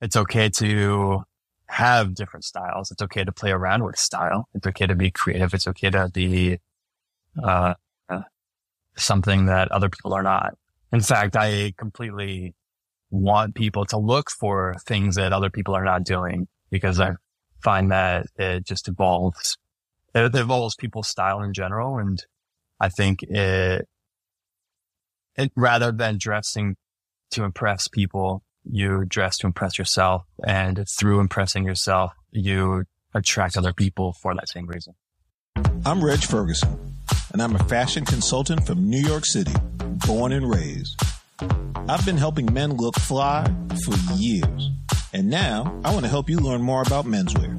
it's okay to have different styles. It's okay to play around with style. It's okay to be creative. It's okay to be, uh, something that other people are not. In fact, I completely want people to look for things that other people are not doing because I find that it just evolves. It evolves people's style in general. And I think it, it rather than dressing to impress people, you dress to impress yourself. And through impressing yourself, you attract other people for that same reason. I'm Reg Ferguson, and I'm a fashion consultant from New York City, born and raised. I've been helping men look fly for years. And now I want to help you learn more about menswear,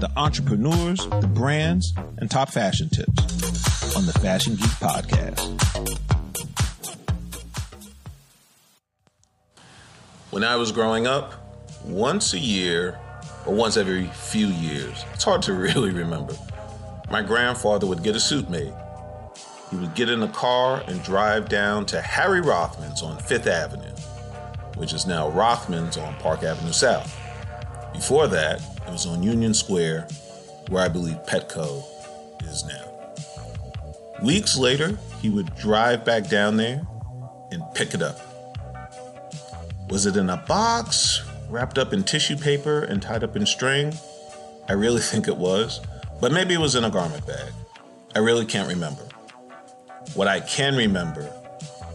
the entrepreneurs, the brands, and top fashion tips on the Fashion Geek Podcast. When I was growing up, once a year or once every few years, it's hard to really remember, my grandfather would get a suit made. He would get in a car and drive down to Harry Rothman's on Fifth Avenue, which is now Rothman's on Park Avenue South. Before that, it was on Union Square, where I believe Petco is now. Weeks later, he would drive back down there and pick it up. Was it in a box, wrapped up in tissue paper and tied up in string? I really think it was, but maybe it was in a garment bag. I really can't remember. What I can remember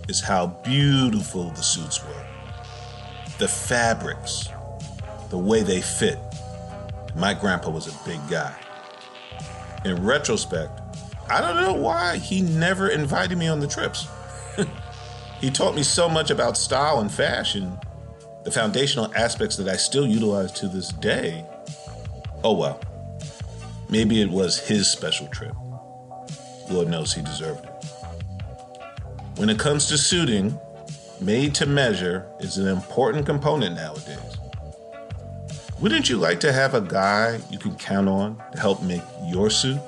is how beautiful the suits were. The fabrics, the way they fit. My grandpa was a big guy. In retrospect, I don't know why he never invited me on the trips. He taught me so much about style and fashion, the foundational aspects that I still utilize to this day. Oh well, maybe it was his special trip. Lord knows he deserved it. When it comes to suiting, made to measure is an important component nowadays. Wouldn't you like to have a guy you can count on to help make your suit?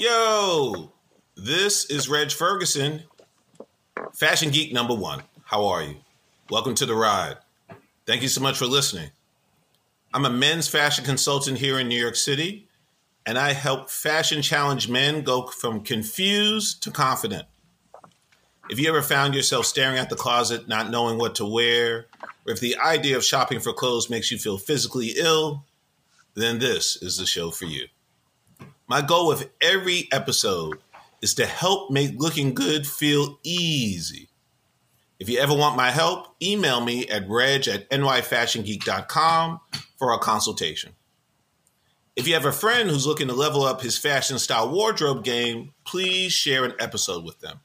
Yo, this is Reg Ferguson, Fashion Geek number one. How are you? Welcome to the ride. Thank you so much for listening. I'm a men's fashion consultant here in New York City, and I help fashion challenge men go from confused to confident. If you ever found yourself staring at the closet, not knowing what to wear, or if the idea of shopping for clothes makes you feel physically ill, then this is the show for you. My goal with every episode is to help make looking good feel easy. If you ever want my help, email me at reg at nyfashiongeek.com for a consultation. If you have a friend who's looking to level up his fashion style wardrobe game, please share an episode with them.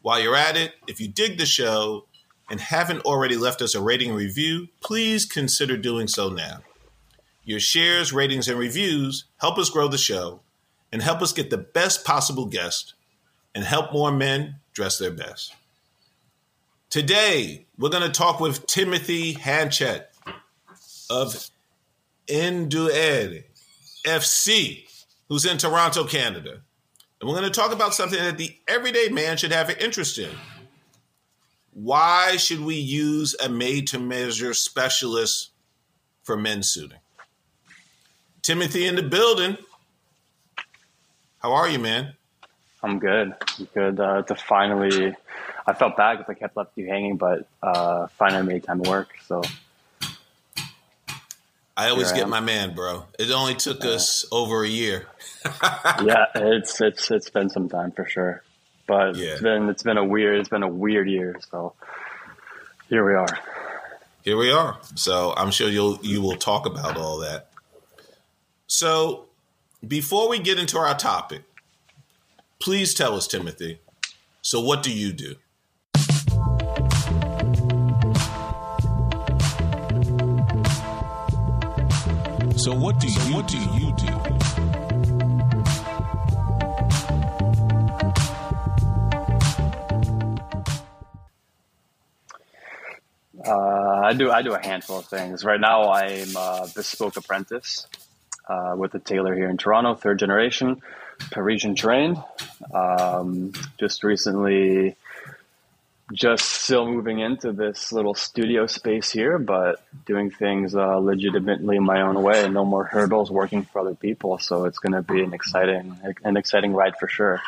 While you're at it, if you dig the show and haven't already left us a rating review, please consider doing so now. Your shares, ratings, and reviews help us grow the show and help us get the best possible guest and help more men dress their best. Today, we're going to talk with Timothy Hanchett of Induere FC, who's in Toronto, Canada. And we're going to talk about something that the everyday man should have an interest in. Why should we use a made to measure specialist for men's suiting? Timothy in the building. How are you, man? I'm good. I'm good. Uh, to finally, I felt bad because I kept left you hanging, but uh, finally made time to work. So I always get my man, bro. It only took us over a year. yeah, it's it's it's been some time for sure, but yeah. it's been it's been a weird it's been a weird year. So here we are. Here we are. So I'm sure you'll you will talk about all that. So, before we get into our topic, please tell us, Timothy. So, what do you do? So, what do you, what do, you do? Uh, I do I do a handful of things. Right now, I'm a bespoke apprentice uh, with a tailor here in Toronto, third generation, Parisian trained. Um, just recently just still moving into this little studio space here, but doing things uh, legitimately my own way. No more hurdles working for other people. So it's going to be an exciting, an exciting ride for sure.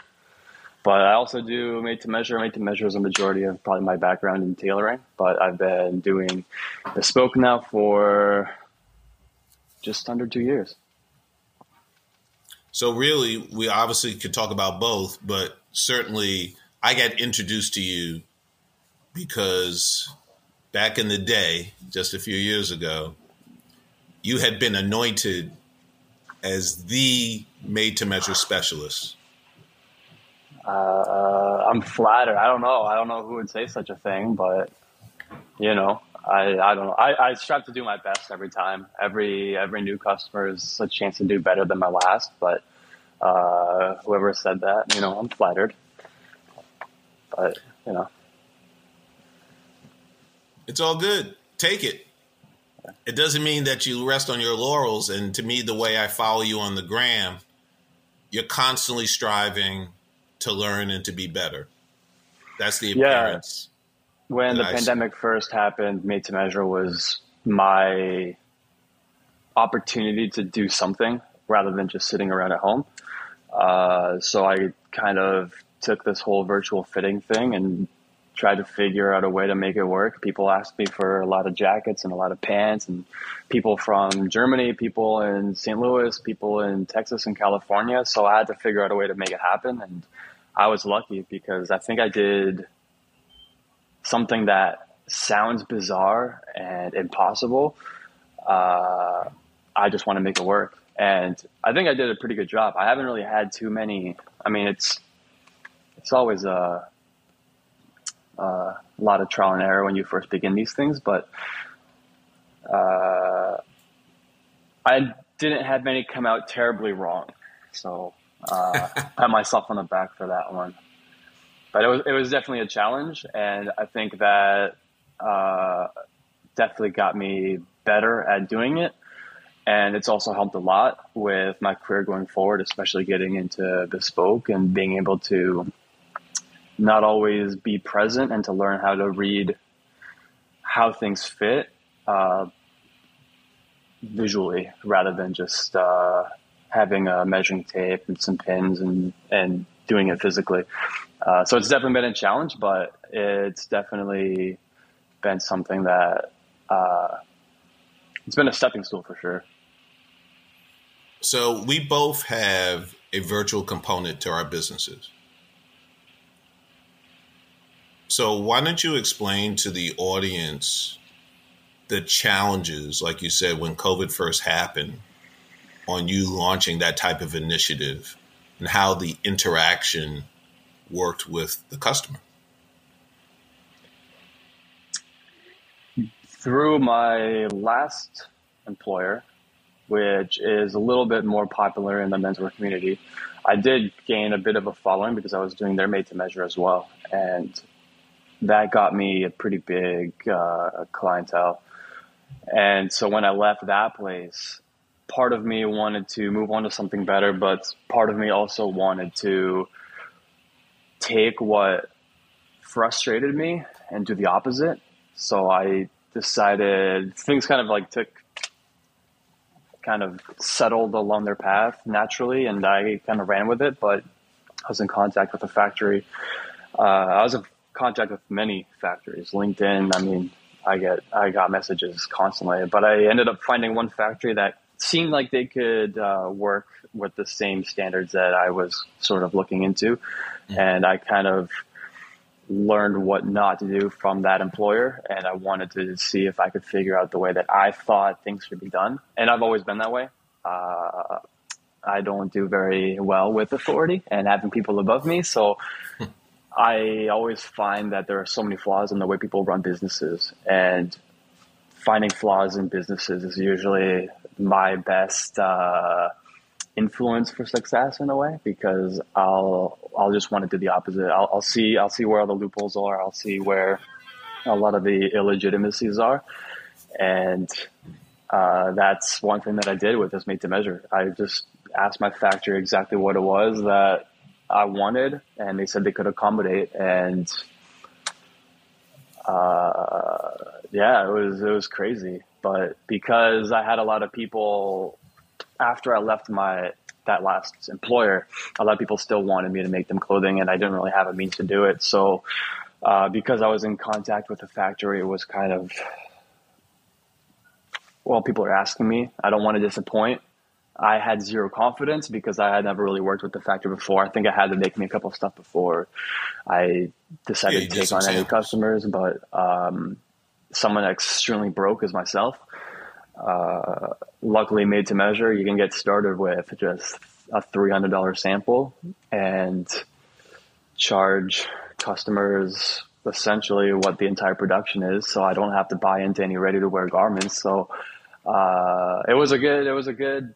But I also do made to measure. Made to measure is a majority of probably my background in tailoring. But I've been doing bespoke now for just under two years. So really, we obviously could talk about both, but certainly I got introduced to you because back in the day, just a few years ago, you had been anointed as the made to measure specialist. Uh, I'm flattered. I don't know. I don't know who would say such a thing, but you know, I, I don't know. I, I strive to do my best every time. Every every new customer is a chance to do better than my last. But uh, whoever said that, you know, I'm flattered. But you know, it's all good. Take it. It doesn't mean that you rest on your laurels. And to me, the way I follow you on the gram, you're constantly striving to learn and to be better. That's the appearance. Yeah. When the pandemic first happened, Made to Measure was my opportunity to do something rather than just sitting around at home. Uh, so I kind of took this whole virtual fitting thing and tried to figure out a way to make it work. People asked me for a lot of jackets and a lot of pants, and people from Germany, people in St. Louis, people in Texas and California. So I had to figure out a way to make it happen. And I was lucky because I think I did something that sounds bizarre and impossible. Uh, I just want to make it work. And I think I did a pretty good job. I haven't really had too many. I mean, it's it's always a, a lot of trial and error when you first begin these things, but uh, I didn't have many come out terribly wrong. So uh, pat myself on the back for that one. But it was it was definitely a challenge, and I think that uh, definitely got me better at doing it. And it's also helped a lot with my career going forward, especially getting into bespoke and being able to not always be present and to learn how to read how things fit uh, visually rather than just uh, having a measuring tape and some pins and and doing it physically. Uh, so it's definitely been a challenge, but it's definitely been something that uh, it's been a stepping stool for sure. So we both have a virtual component to our businesses. So why don't you explain to the audience the challenges, like you said, when COVID first happened, on you launching that type of initiative and how the interaction worked with the customer? Through my last employer, which is a little bit more popular in the menswear community, I did gain a bit of a following because I was doing their made to measure as well. And that got me a pretty big uh, clientele. And so when I left that place, part of me wanted to move on to something better, but part of me also wanted to take what frustrated me and do the opposite. So I decided things kind of like took kind of settled along their path naturally and I kind of ran with it, but I was in contact with a factory. Uh, I was in contact with many factories, LinkedIn. I mean, I get, I got messages constantly, but I ended up finding one factory that seemed like they could uh, work with the same standards that I was sort of looking into. Mm-hmm. And I kind of learned what not to do from that employer. And I wanted to see if I could figure out the way that I thought things should be done. And I've always been that way. Uh, I don't do very well with authority and having people above me. So I always find that there are so many flaws in the way people run businesses. And finding flaws in businesses is usually my best uh, influence for success in a way because I'll I'll just want to do the opposite. I'll, I'll see I'll see where all the loopholes are. I'll see where a lot of the illegitimacies are, and uh, that's one thing that I did with this made to measure. I just asked my factory exactly what it was that I wanted, and they said they could accommodate, and uh, yeah, it was it was crazy. But because I had a lot of people after I left my that last employer, a lot of people still wanted me to make them clothing, and I didn't really have a means to do it. So uh, because I was in contact with the factory, it was kind of well, people are asking me. I don't want to disappoint. I had zero confidence because I had never really worked with the factory before. I think I had to make me a couple of stuff before I decided yeah, to take on any customers. But um, someone extremely broke is myself. Uh, luckily, made to measure, you can get started with just a three hundred dollar sample and charge customers essentially what the entire production is. So I don't have to buy into any ready to wear garments. So uh, it was a good it was a good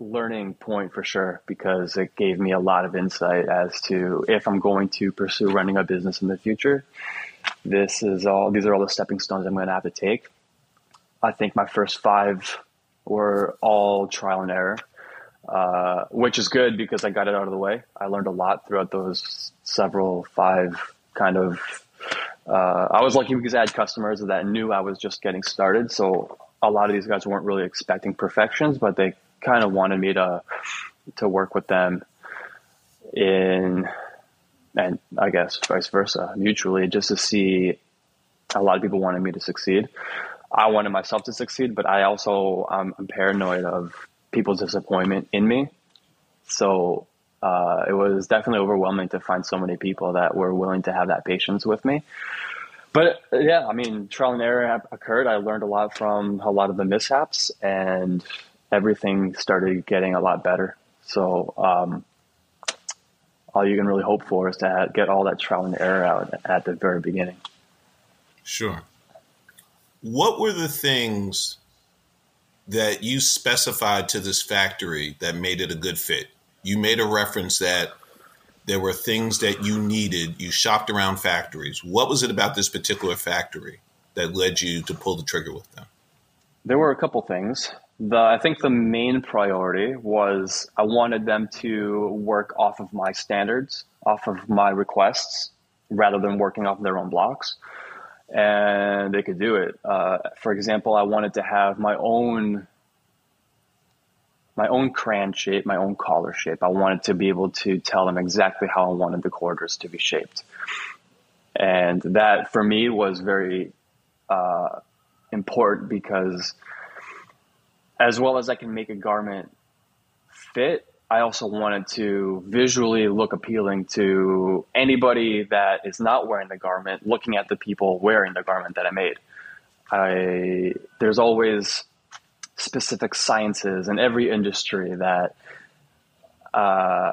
learning point for sure because it gave me a lot of insight as to if I'm going to pursue running a business in the future. This is all these are all the stepping stones I'm going to have to take. I think my first five were all trial and error, uh, which is good because I got it out of the way. I learned a lot throughout those several five kind of. Uh, I was lucky because I had customers that knew I was just getting started, so a lot of these guys weren't really expecting perfections, but they kind of wanted me to to work with them in and I guess vice versa, mutually, just to see a lot of people wanted me to succeed. I wanted myself to succeed, but I also um, I'm paranoid of people's disappointment in me. So uh, it was definitely overwhelming to find so many people that were willing to have that patience with me. But yeah, I mean, trial and error occurred. I learned a lot from a lot of the mishaps, and everything started getting a lot better. So um, all you can really hope for is to get all that trial and error out at the very beginning. Sure. What were the things that you specified to this factory that made it a good fit? You made a reference that there were things that you needed. You shopped around factories. What was it about this particular factory that led you to pull the trigger with them? There were a couple things. The I think the main priority was I wanted them to work off of my standards, off of my requests, rather than working off their own blocks. And they could do it. Uh, for example, I wanted to have my own my own crayon shape, my own collar shape. I wanted to be able to tell them exactly how I wanted the quarters to be shaped. And that for me was very uh, important because as well as I can make a garment fit, I also wanted to visually look appealing to anybody that is not wearing the garment, looking at the people wearing the garment that I made. I there's always specific sciences in every industry that uh,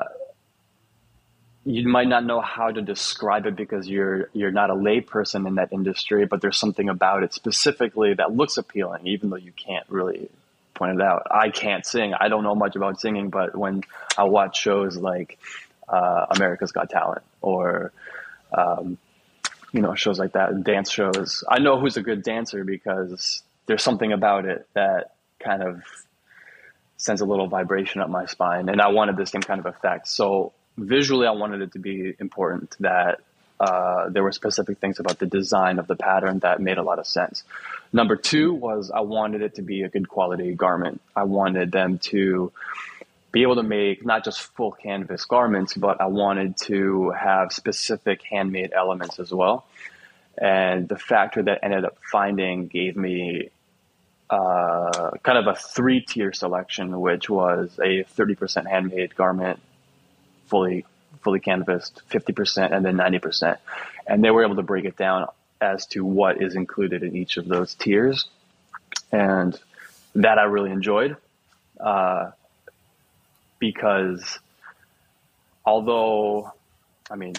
you might not know how to describe it because you're you're not a layperson in that industry, but there's something about it specifically that looks appealing, even though you can't really pointed out, I can't sing. I don't know much about singing, but when I watch shows like uh, America's Got Talent or um, you know shows like that, dance shows, I know who's a good dancer because there's something about it that kind of sends a little vibration up my spine, and I wanted the same kind of effect. So visually, I wanted it to be important that uh, there were specific things about the design of the pattern that made a lot of sense. Number two was I wanted it to be a good quality garment. I wanted them to be able to make not just full canvas garments, but I wanted to have specific handmade elements as well. And the factor that ended up finding gave me uh, kind of a three tier selection, which was a 30% handmade garment, fully fully canvassed, 50%, and then 90%. And they were able to break it down as to what is included in each of those tiers. And that I really enjoyed uh, because although, I mean,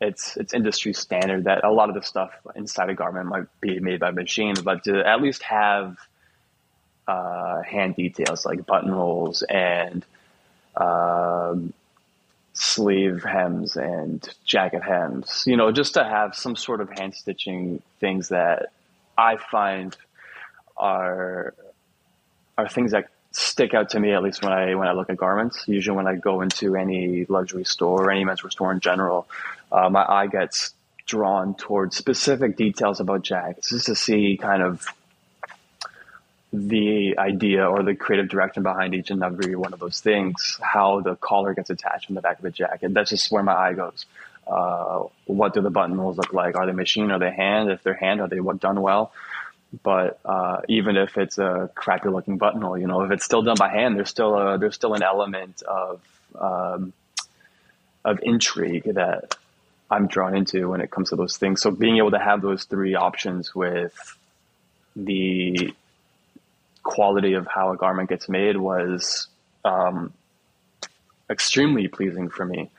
it's it's industry standard that a lot of the stuff inside a garment might be made by machine, but to at least have uh, hand details like buttonholes and um, sleeve hems and jacket hems, you know, just to have some sort of hand stitching things that I find are are things that stick out to me at least when I when I look at garments. Usually when I go into any luxury store or any menswear store in general, uh, my eye gets drawn towards specific details about jackets just to see kind of the idea or the creative direction behind each and every one of those things, how the collar gets attached in the back of the jacket. That's just where my eye goes. Uh, what do the buttonholes look like? Are they machine? Are they hand? If they're hand, are they what done well? But uh, even if it's a crappy looking buttonhole, you know, if it's still done by hand, there's still a there's still an element of um, of intrigue that I'm drawn into when it comes to those things. So being able to have those three options with the quality of how a garment gets made was um, extremely pleasing for me.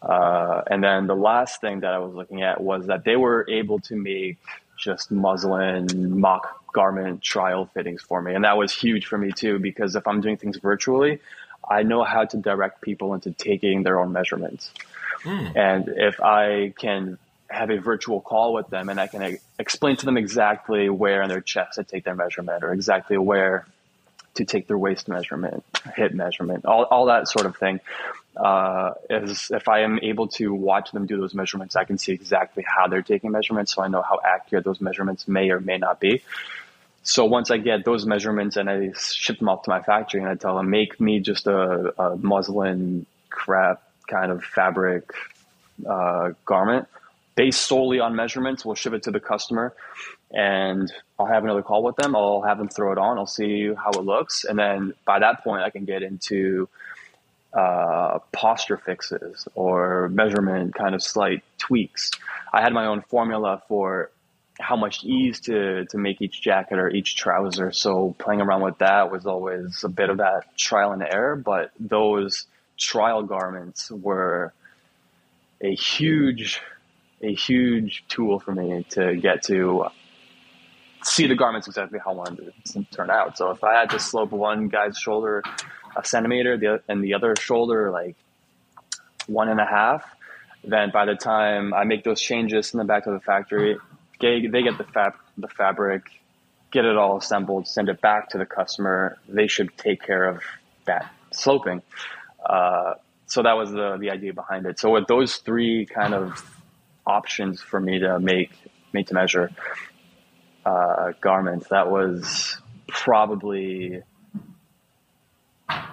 Uh, and then the last thing that I was looking at was that they were able to make just muslin mock garment trial fittings for me. And that was huge for me too, because if I'm doing things virtually, I know how to direct people into taking their own measurements. Mm. And if I can have a virtual call with them and I can explain to them exactly where in their chest to take their measurement or exactly where to take their waist measurement, hip measurement, all, all that sort of thing. Uh, if I am able to watch them do those measurements, I can see exactly how they're taking measurements, so I know how accurate those measurements may or may not be. So once I get those measurements and I ship them off to my factory and I tell them, make me just a, a muslin crap kind of fabric uh, garment based solely on measurements. We'll ship it to the customer and I'll have another call with them. I'll have them throw it on. I'll see how it looks. And then by that point, I can get into uh, posture fixes or measurement kind of slight tweaks. I had my own formula for how much ease to, to make each jacket or each trouser. So playing around with that was always a bit of that trial and error. But those trial garments were a huge, a huge tool for me to get to see the garments exactly how I wanted to turn out. So if I had to slope one guy's shoulder a centimeter the, and the other shoulder like one and a half, then by the time I make those changes in the back of the factory, they, they get the fab the fabric, get it all assembled, send it back to the customer. They should take care of that sloping. Uh, so that was the the idea behind it. So with those three kind of options for me to make make to measure, uh, garments. That was probably, I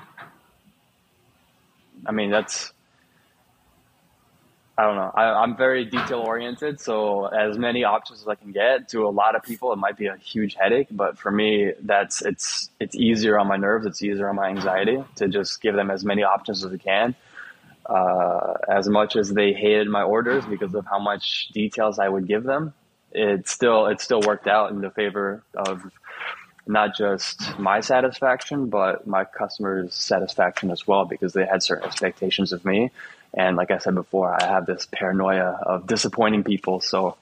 mean, that's, I don't know. I, am very detail oriented, so as many options as I can get. To a lot of people, it might be a huge headache, but for me, that's it's it's easier on my nerves. It's easier on my anxiety to just give them as many options as we can. Uh, as much as they hated my orders because of how much details I would give them, it still it still worked out in the favor of not just my satisfaction but my customers satisfaction as well because they had certain expectations of me. And like i said before i have this paranoia of disappointing people. So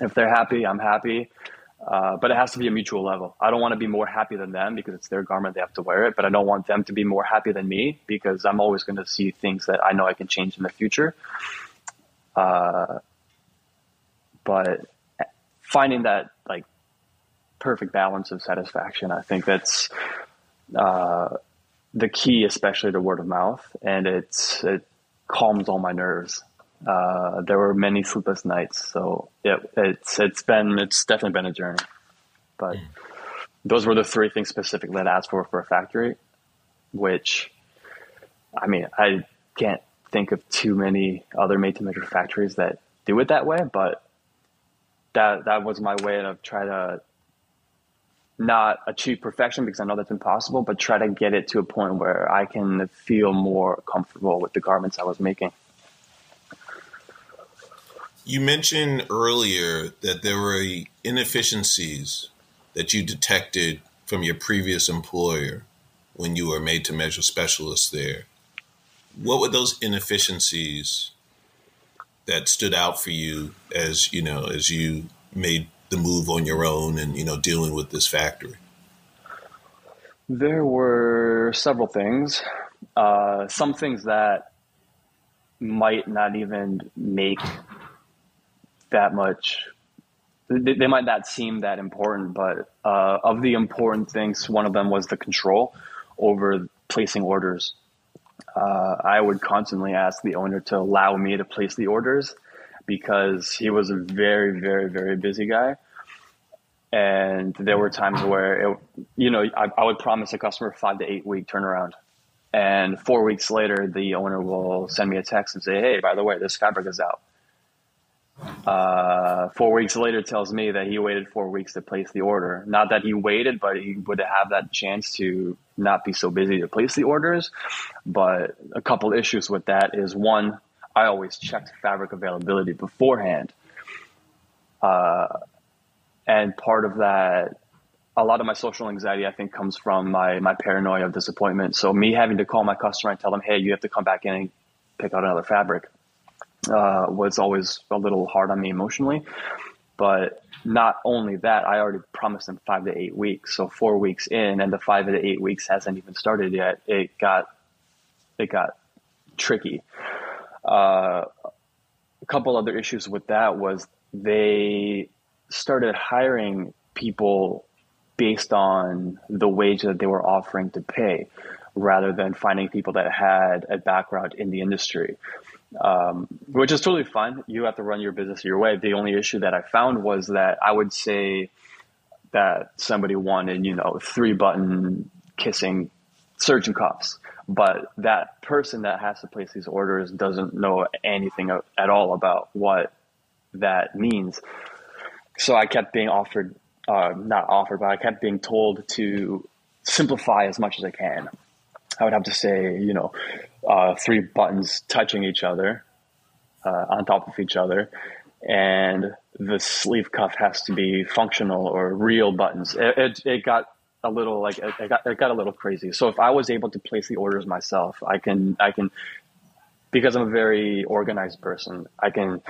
if they're happy i'm happy uh, but it has to be a mutual level. I don't want to be more happy than them because it's their garment; they have to wear it. But I don't want them to be more happy than me because I'm always going to see things that I know I can change in the future. Uh, but finding that like perfect balance of satisfaction. I think that's uh, the key, especially to word of mouth, and it's it calms all my nerves. Uh, there were many sleepless nights, so it, it's it's been it's definitely been a journey. But mm. those were the three things specifically that I asked for for a factory, which I mean I can't think of too many other made to measure factories that do it that way, but that that was my way of try to not achieve perfection because I know that's impossible, but try to get it to a point where I can feel more comfortable with the garments I was making. You mentioned earlier that there were inefficiencies that you detected from your previous employer when you were made to measure specialist there. What were those inefficiencies that stood out for you as you know as you made the move on your own and you know dealing with this factory? There were several things. Uh, some things that might not even make that much. They, they might not seem that important, but uh, of the important things, one of them was the control over placing orders uh, I would constantly ask the owner to allow me to place the orders because he was a very, very, very busy guy. And there were times where, it, you know, I, I would promise a customer five to eight week turnaround. And four weeks later, the owner will send me a text and say, Hey, by the way, this fabric is out. Uh, four weeks later tells me that he waited four weeks to place the order. Not that he waited, but he would have that chance to not be so busy to place the orders. But a couple issues with that is one, I always checked fabric availability beforehand. Uh, and part of that, a lot of my social anxiety, I think, comes from my, my paranoia of disappointment. So me having to call my customer and tell them, hey, you have to come back in and pick out another fabric uh, was always a little hard on me emotionally. But not only that, I already promised them five to eight weeks. So four weeks in, and the five to eight weeks hasn't even started yet. It got it got tricky. Uh, a couple other issues with that was they started hiring people based on the wage that they were offering to pay rather than finding people that had a background in the industry, um, which is totally fine. You have to run your business your way. The only issue that I found was that I would say that somebody wanted, you know, three button kissing surgeon cuffs but that person that has to place these orders doesn't know anything at all about what that means. So I kept being offered, uh, not offered, but I kept being told to simplify as much as I can. I would have to say, you know, uh, three buttons touching each other, uh, on top of each other, and the sleeve cuff has to be functional or real buttons. It, it, it got a little like it got, it got a little crazy. So if I was able to place the orders myself, I can I can because I'm a very organized person, I can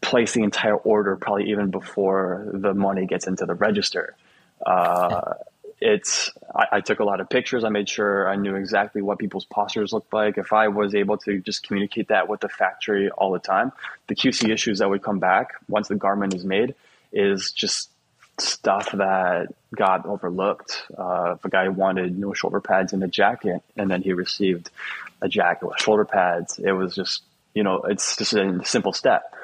place the entire order probably even before the money gets into the register. Uh, it's I, I, took a lot of pictures. I made sure I knew exactly what people's postures looked like. If I was able to just communicate that with the factory all the time, the QC issues that would come back once the garment is made is just stuff that got overlooked. Uh, if a guy wanted no shoulder pads in a jacket, and then he received a jacket with shoulder pads, it was just you know it's just a simple step.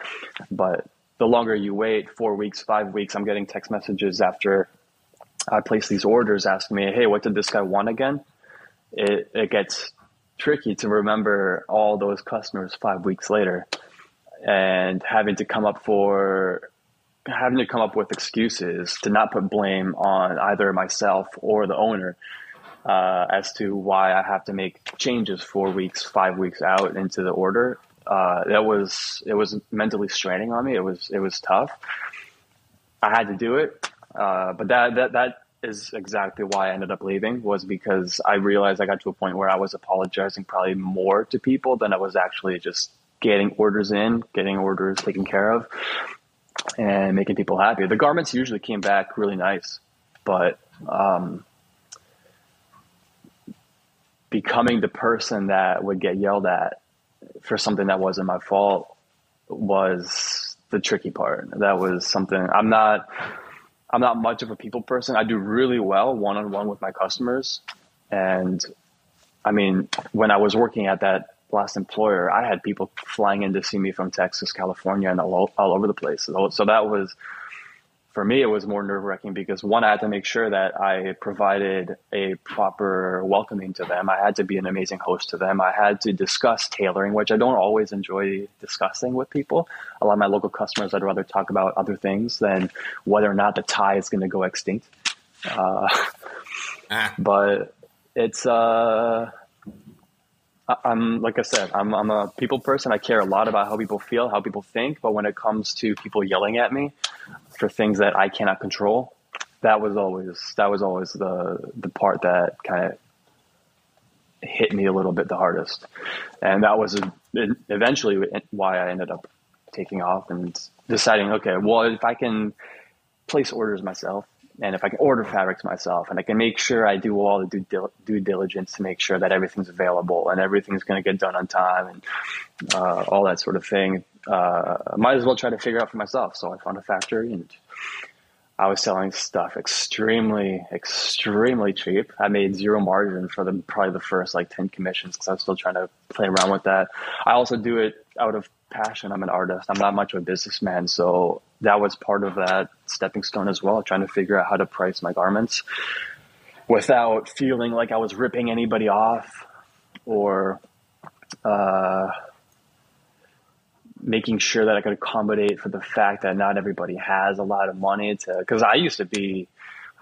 But the longer you wait, four weeks, five weeks, I'm getting text messages after I place these orders asking me, "Hey, what did this guy want again?" It it gets tricky to remember all those customers five weeks later and having to come up for having to come up with excuses to not put blame on either myself or the owner uh, as to why I have to make changes four weeks, five weeks out into the order. Uh, that was it was mentally straining on me. It was it was tough. I had to do it, uh, but that that that is exactly why I ended up leaving was because I realized I got to a point where I was apologizing probably more to people than I was actually just getting orders in, getting orders taken care of and making people happy. The garments usually came back really nice, but um, becoming the person that would get yelled at for something that wasn't my fault was the tricky part. That was something I'm not. I'm not much of a people person. I do really well one on one with my customers, and I mean, when I was working at that last employer, I had people flying in to see me from Texas, California, and all, all over the place. So, so that was, for me, it was more nerve wracking because one, I had to make sure that I provided a proper welcoming to them. I had to be an amazing host to them. I had to discuss tailoring, which I don't always enjoy discussing with people. A lot of my local customers, I'd rather talk about other things than whether or not the tie is going to go extinct. Uh, ah. But it's, uh, I'm like I said, I'm I'm a people person. I care a lot about how people feel, how people think. But when it comes to people yelling at me for things that I cannot control, that was always that was always the the part that kind of hit me a little bit the hardest, and that was eventually why I ended up taking off and deciding, okay, well, if I can place orders myself, and if I can order fabrics myself and I can make sure I do all the due, due diligence to make sure that everything's available and everything's going to get done on time and uh, all that sort of thing, uh, I might as well try to figure out for myself. So I found a factory and I was selling stuff extremely, extremely cheap. I made zero margin for the probably the first like ten commissions because I was still trying to play around with that. I also do it out of passion. I'm an artist. I'm not much of a businessman, so that was part of that stepping stone as well. Trying to figure out how to price my garments without feeling like I was ripping anybody off or uh, making sure that I could accommodate for the fact that not everybody has a lot of money to. Because I used to be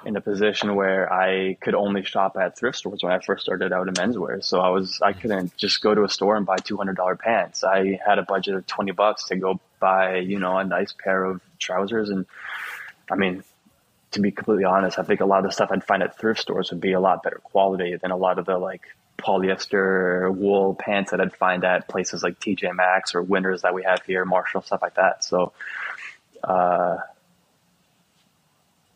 in a position where I could only shop at thrift stores when I first started out in menswear. So I was I couldn't just go to a store and buy two hundred dollar pants. I had a budget of twenty bucks to go buy you know a nice pair of trousers and I mean to be completely honest, I think a lot of the stuff I'd find at thrift stores would be a lot better quality than a lot of the like polyester wool pants that I'd find at places like TJ Maxx or Winners that we have here, Marshall, stuff like that. So, uh,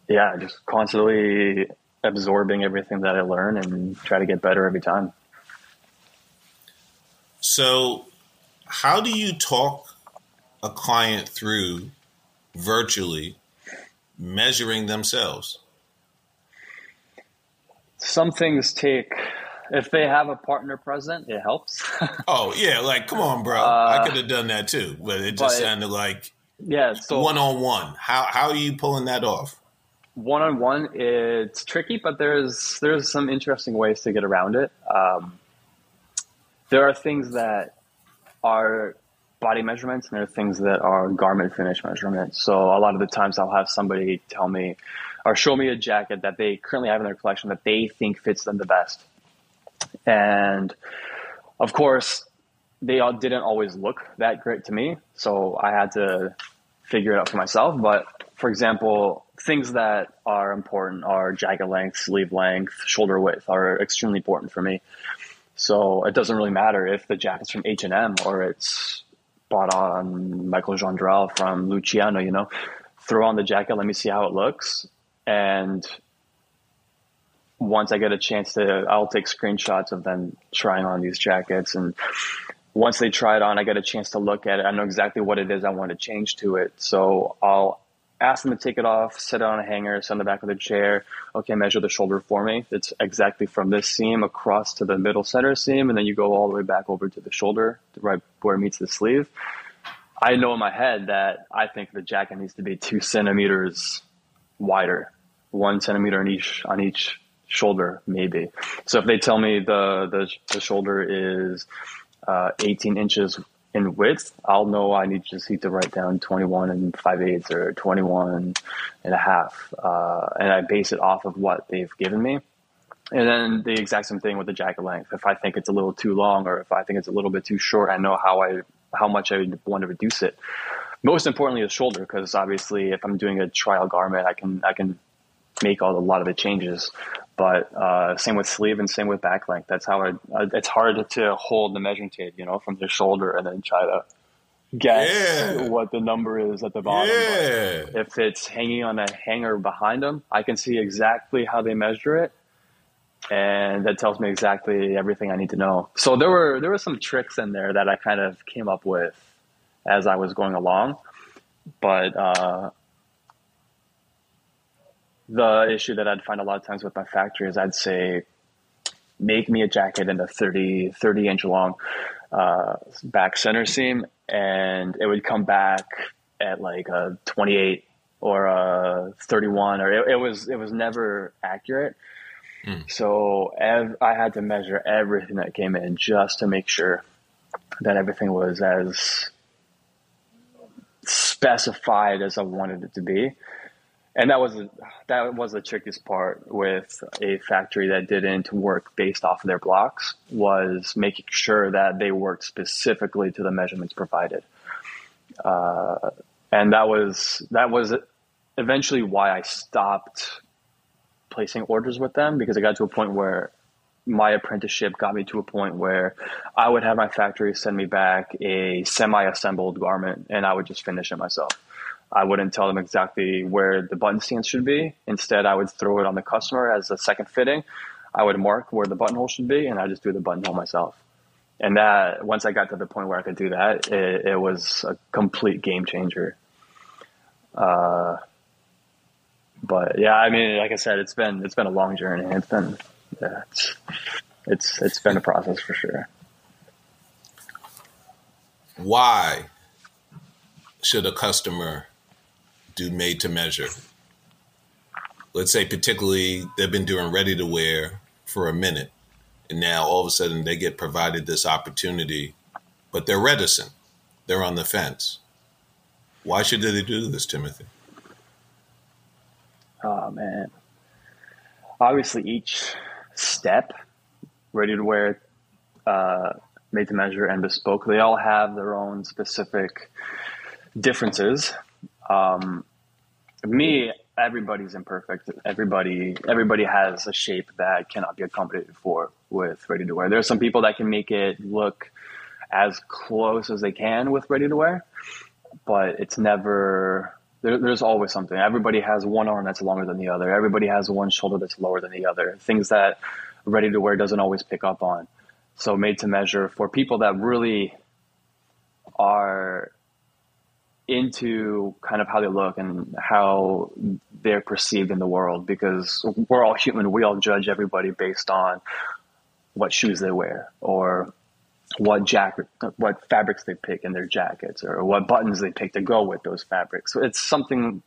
yeah, just constantly absorbing everything that I learn and try to get better every time. So, how do you talk a client through virtually measuring themselves? Some things take if they have a partner present, it helps. oh yeah, like come on, bro. Uh, I could have done that too, but it just but, sounded like yeah. So one on one. How how are you pulling that off? One on one, it's tricky, but there's there's some interesting ways to get around it. Um, there are things that are body measurements and there are things that are garment finish measurements. So a lot of the times I'll have somebody tell me or show me a jacket that they currently have in their collection that they think fits them the best. And of course, they all didn't always look that great to me. So I had to figure it out for myself. But for example, things that are important are jacket length, sleeve length, shoulder width are extremely important for me. So it doesn't really matter if the jacket's from H and M or it's bought on Michael Gendrell from Luciano. You know, throw on the jacket, let me see how it looks, and once I get a chance to, I'll take screenshots of them trying on these jackets. And once they try it on, I get a chance to look at it. I know exactly what it is I want to change to it. So I'll ask them to take it off, set it on a hanger, sit on the back of the chair. Okay, measure the shoulder for me. It's exactly from this seam across to the middle center seam, and then you go all the way back over to the shoulder, right where it meets the sleeve. I know in my head that I think the jacket needs to be two centimeters wider, one centimeter on each on each shoulder maybe. So if they tell me the the, the shoulder is uh, 18 inches in width, I'll know I need just need to write down 21 and 5 eighths or 21 and a half. Uh, and I base it off of what they've given me. And then the exact same thing with the jacket length. If I think it's a little too long or if I think it's a little bit too short, I know how I how much I want to reduce it. Most importantly, the shoulder, because obviously, if I'm doing a trial garment, I can I can make all a lot of the changes. But uh, same with sleeve and same with back length. That's how I, uh, it's hard to hold the measuring tape, you know, from the shoulder and then try to guess yeah. what the number is at the bottom. Yeah. if it's hanging on a hanger behind them, I can see exactly how they measure it. And that tells me exactly everything I need to know. So there were there were some tricks in there that I kind of came up with as I was going along. But uh, the issue that I'd find a lot of times with my factory is I'd say, make me a jacket in a 30, 30 inch long uh, back center seam, and it would come back at like a 28 or a 31, or it, it was it was never accurate. Mm. So ev- I had to measure everything that came in just to make sure that everything was as specified as I wanted it to be and that was that was the trickiest part with a factory that didn't work based off of their blocks was making sure that they worked specifically to the measurements provided. Uh, and that was that was eventually why I stopped placing orders with them because I got to a point where my apprenticeship got me to a point where I would have my factory send me back a semi-assembled garment and I would just finish it myself I wouldn't tell them exactly where the button stance should be. Instead, I would throw it on the customer as a second fitting. I would mark where the buttonhole should be, and I just do the buttonhole myself. And that once I got to the point where I could do that, it, it was a complete game changer. Uh, but yeah, I mean, like I said, it's been it's been a long journey. It's been yeah, it's it's, it's been a process for sure. Why should a customer do made to measure? Let's say, particularly, they've been doing ready to wear for a minute, and now all of a sudden they get provided this opportunity, but they're reticent. They're on the fence. Why should they do this, Timothy? Oh man. Obviously each step, ready to wear, uh, made to measure and bespoke, they all have their own specific differences. Um, me, everybody's imperfect. Everybody, everybody has a shape that cannot be accommodated for with ready to wear. There are some people that can make it look as close as they can with ready to wear, but it's never there, there's always something. Everybody has one arm that's longer than the other. Everybody has one shoulder that's lower than the other. Things that ready to wear doesn't always pick up on. So made to measure for people that really are into kind of how they look and how they're perceived in the world because we're all human. We all judge everybody based on what shoes they wear or what jacket, what fabrics they pick in their jackets, or what buttons they pick to go with those fabrics. So it's something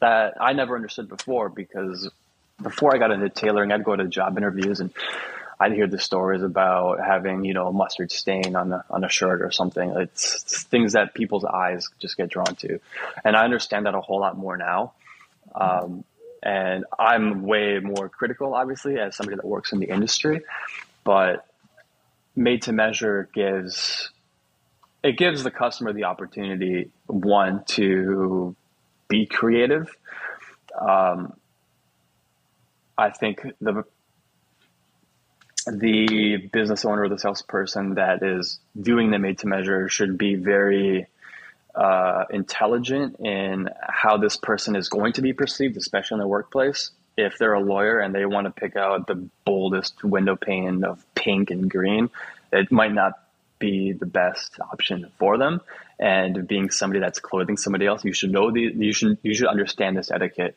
that I never understood before because before I got into tailoring, I'd go to job interviews and I'd hear the stories about having you know a mustard stain on the on a shirt or something. It's, it's things that people's eyes just get drawn to, and I understand that a whole lot more now. Um, and I'm way more critical, obviously, as somebody that works in the industry. But made to measure gives it gives the customer the opportunity one to be creative um, i think the the business owner or the salesperson that is doing the made to measure should be very uh, intelligent in how this person is going to be perceived, especially in the workplace. If they're a lawyer and they want to pick out the boldest window pane of pink and green, it might not be the best option for them. And being somebody that's clothing somebody else, you should know the you should you should understand this etiquette.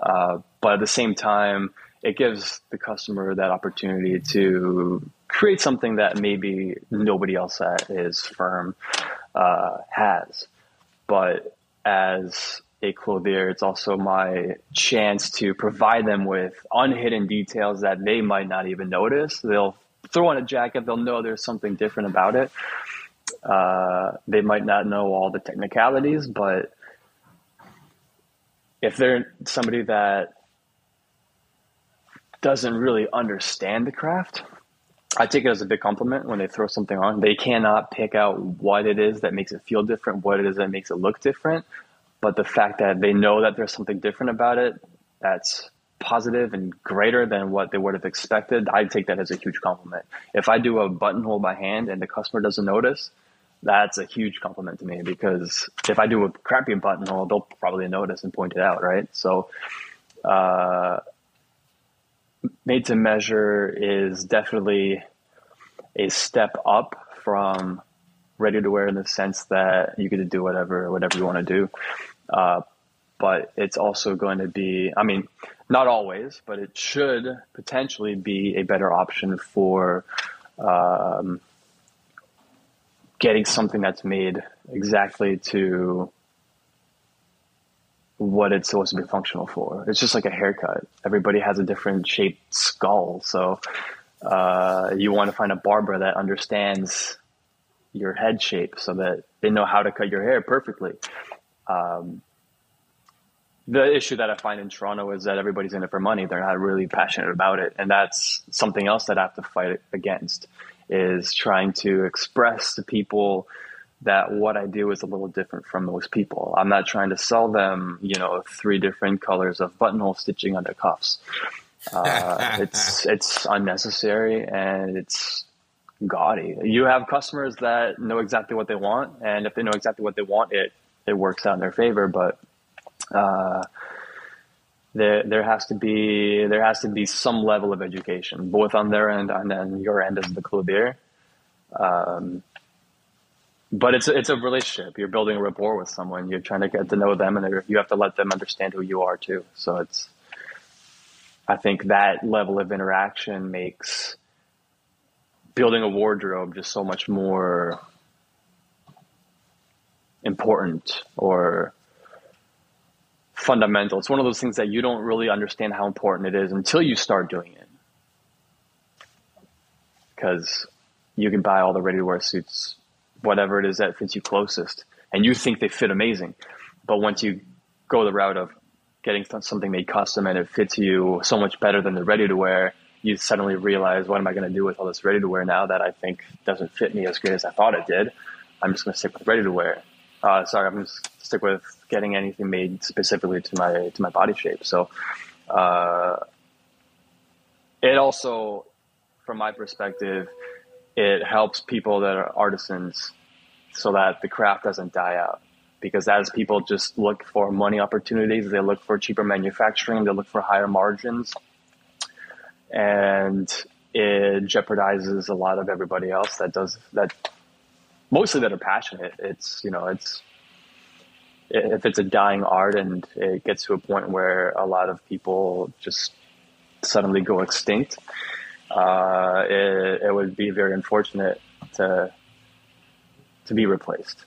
Uh, but at the same time, it gives the customer that opportunity to create something that maybe nobody else at his firm uh, has. But as a clothier, it's also my chance to provide them with unhidden details that they might not even notice. They'll throw on a jacket, they'll know there's something different about it. Uh, they might not know all the technicalities, but if they're somebody that doesn't really understand the craft, I take it as a big compliment when they throw something on. They cannot pick out what it is that makes it feel different, what it is that makes it look different. But the fact that they know that there's something different about it, that's positive and greater than what they would have expected, I take that as a huge compliment. If I do a buttonhole by hand and the customer doesn't notice, that's a huge compliment to me because if I do a crappy buttonhole, they'll probably notice and point it out, right? So, uh, made to measure is definitely a step up from ready to wear in the sense that you get to do whatever whatever you want to do. Uh, but it's also going to be, I mean, not always, but it should potentially be a better option for um, getting something that's made exactly to what it's supposed to be functional for. It's just like a haircut. Everybody has a different shaped skull, so uh, you want to find a barber that understands your head shape so that they know how to cut your hair perfectly. Um, the issue that I find in Toronto is that everybody's in it for money. They're not really passionate about it, and that's something else that I have to fight against. Is trying to express to people that what I do is a little different from most people. I'm not trying to sell them, you know, three different colors of buttonhole stitching on their cuffs. Uh, it's it's unnecessary and it's gaudy. You have customers that know exactly what they want, and if they know exactly what they want, it it works out in their favor. But uh, there there has to be there has to be some level of education, both on their end and then your end as the clothier. Um, but it's it's a relationship. You're building a rapport with someone. You're trying to get to know them, and you have to let them understand who you are too. So it's, I think that level of interaction makes building a wardrobe just so much more important or fundamental. It's one of those things that you don't really understand how important it is until you start doing it. Because you can buy all the ready to wear suits whatever it is that fits you closest, and you think they fit amazing. But once you go the route of getting something made custom and it fits you so much better than the ready to wear, you suddenly realize, what am I going to do with all this ready to wear now that I think doesn't fit me as great as I thought it did? I'm just going to stick with ready to wear. Uh, sorry, I'm to stick with getting anything made specifically to my to my body shape. So, uh, it also, from my perspective, it helps people that are artisans so that the craft doesn't die out. Because as people just look for money opportunities, they look for cheaper manufacturing, they look for higher margins, and it jeopardizes a lot of everybody else that does that. Mostly that are passionate. It's you know it's if it's a dying art and it gets to a point where a lot of people just suddenly go extinct, uh, it, it would be very unfortunate to to be replaced.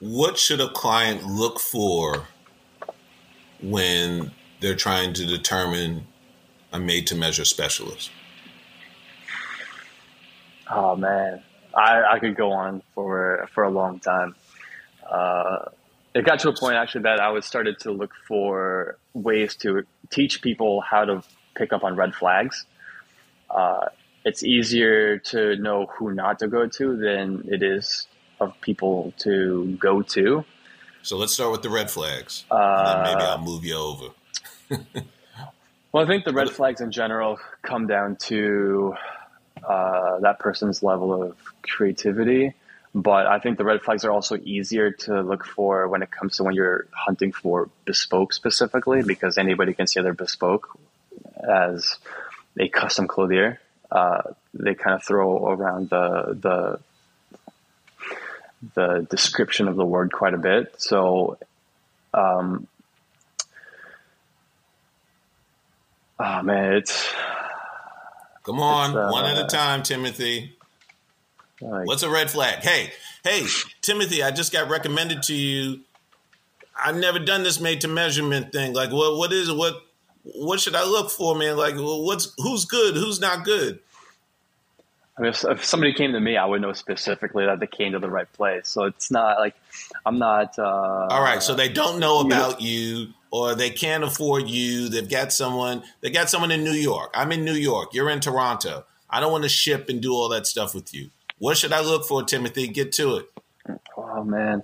What should a client look for when they're trying to determine a made to measure specialist? Oh man, I, I could go on for for a long time. Uh, it got to a point actually that I was started to look for ways to teach people how to pick up on red flags. Uh, it's easier to know who not to go to than it is of people to go to. So let's start with the red flags. Uh, maybe I'll move you over. well, I think the red flags in general come down to uh, that person's level of creativity. But I think the red flags are also easier to look for when it comes to when you're hunting for bespoke specifically, because anybody can say they're bespoke as a custom clothier. Uh, they kind of throw around the the the description of the word quite a bit. So, um, oh man, it's come on, uh, one at a time, Timothy. Like, What's a red flag? Hey, hey, Timothy, I just got recommended to you. I've never done this made to measurement thing. Like, what? What is it? What? What should I look for, man? Like, what's who's good, who's not good? I mean, if, if, somebody came to me, I would know specifically that they came to the right place. So it's not like I'm not. Uh, All right, so they don't know about you, or they can't afford you. They've got someone. They got someone in New York. I'm in New York. You're in Toronto. I don't want to ship and do all that stuff with you. What should I look for, Timothy? Get to it. Oh man.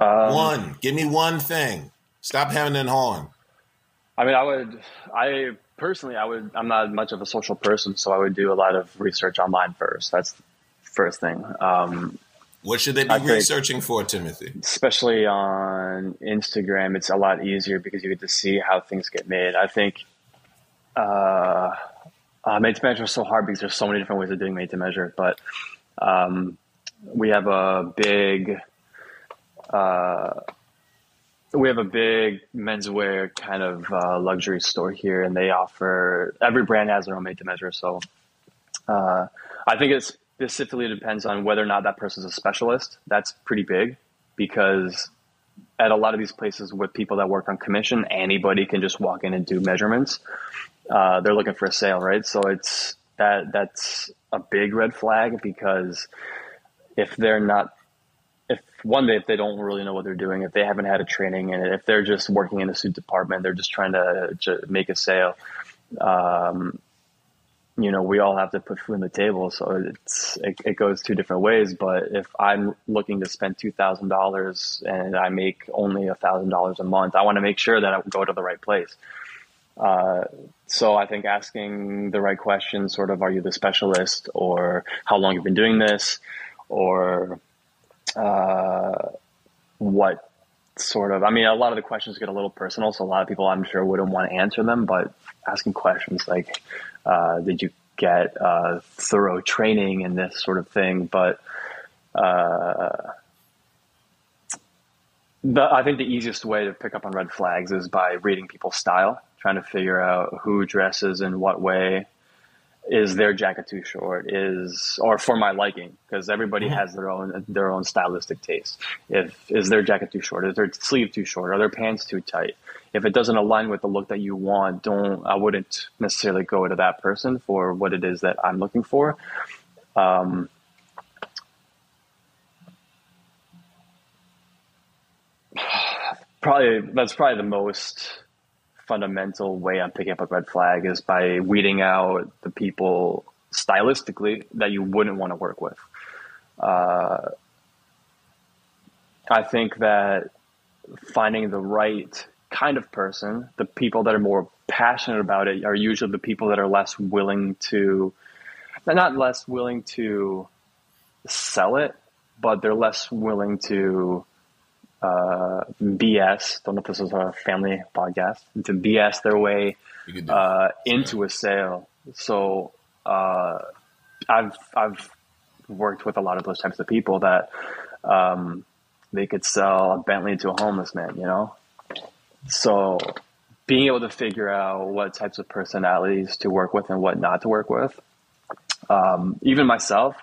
Um, one. Give me one thing. Stop having an horn. I mean, I would, I personally, I would, I'm not much of a social person, so I would do a lot of research online first. That's the first thing. Um, what should they be I researching for, Timothy? Especially on Instagram, it's a lot easier because you get to see how things get made. I think uh, uh, made to measure is so hard because there's so many different ways of doing made to measure. But um, we have a big uh, we have a big menswear kind of uh, luxury store here, and they offer every brand has their own made to measure. So uh, I think it specifically depends on whether or not that person's a specialist. That's pretty big because at a lot of these places with people that work on commission, anybody can just walk in and do measurements. Uh, they're looking for a sale, right? So it's that that's a big red flag because if they're not one day if they don't really know what they're doing, if they haven't had a training, and if they're just working in a suit department, they're just trying to, to make a sale. Um, you know, we all have to put food on the table, so it's it, it goes two different ways. But if I'm looking to spend two thousand dollars and I make only a thousand dollars a month, I want to make sure that I go to the right place. Uh, so I think asking the right questions, sort of, are you the specialist, or how long you've been doing this, or uh, what sort of, I mean, a lot of the questions get a little personal, so a lot of people I'm sure wouldn't want to answer them, but asking questions like, uh, did you get uh, thorough training in this sort of thing. But uh, the, I think the easiest way to pick up on red flags is by reading people's style, trying to figure out who dresses in what way. Is their jacket too short? Is or for my liking? Because everybody mm-hmm. has their own their own stylistic taste. If is their jacket too short? Is their sleeve too short? Are their pants too tight? If it doesn't align with the look that you want, don't I wouldn't necessarily go to that person for what it is that I'm looking for. Um, probably that's probably the most fundamental way I'm picking up a red flag is by weeding out the people stylistically that you wouldn't want to work with. Uh, I think that finding the right kind of person, the people that are more passionate about it, are usually the people that are less willing to, not less willing to sell it, but they're less willing to uh, BS. Don't know if this is a family podcast. To BS their way uh, into a sale. So uh, I've I've worked with a lot of those types of people that um, they could sell a Bentley to a homeless man. You know, so being able to figure out what types of personalities to work with and what not to work with. Um, even myself,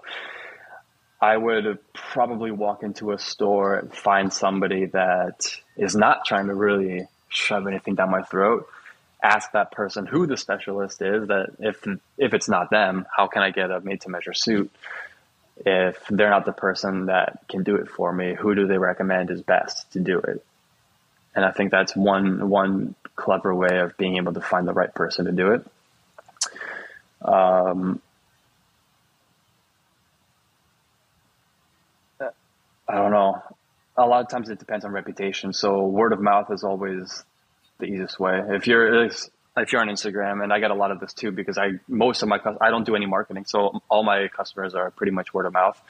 I would probably walk into a store and find somebody that is not trying to really shove anything down my throat. Ask that person who the specialist is. That if if it's not them, how can I get a made to measure suit? If they're not the person that can do it for me, who do they recommend is best to do it? And I think that's one one clever way of being able to find the right person to do it. Um, I don't know. A lot of times it depends on reputation. So word of mouth is always the easiest way. If you're if you're on Instagram, and I get a lot of this too because I most of my I don't do any marketing, so all my customers are pretty much word of mouth.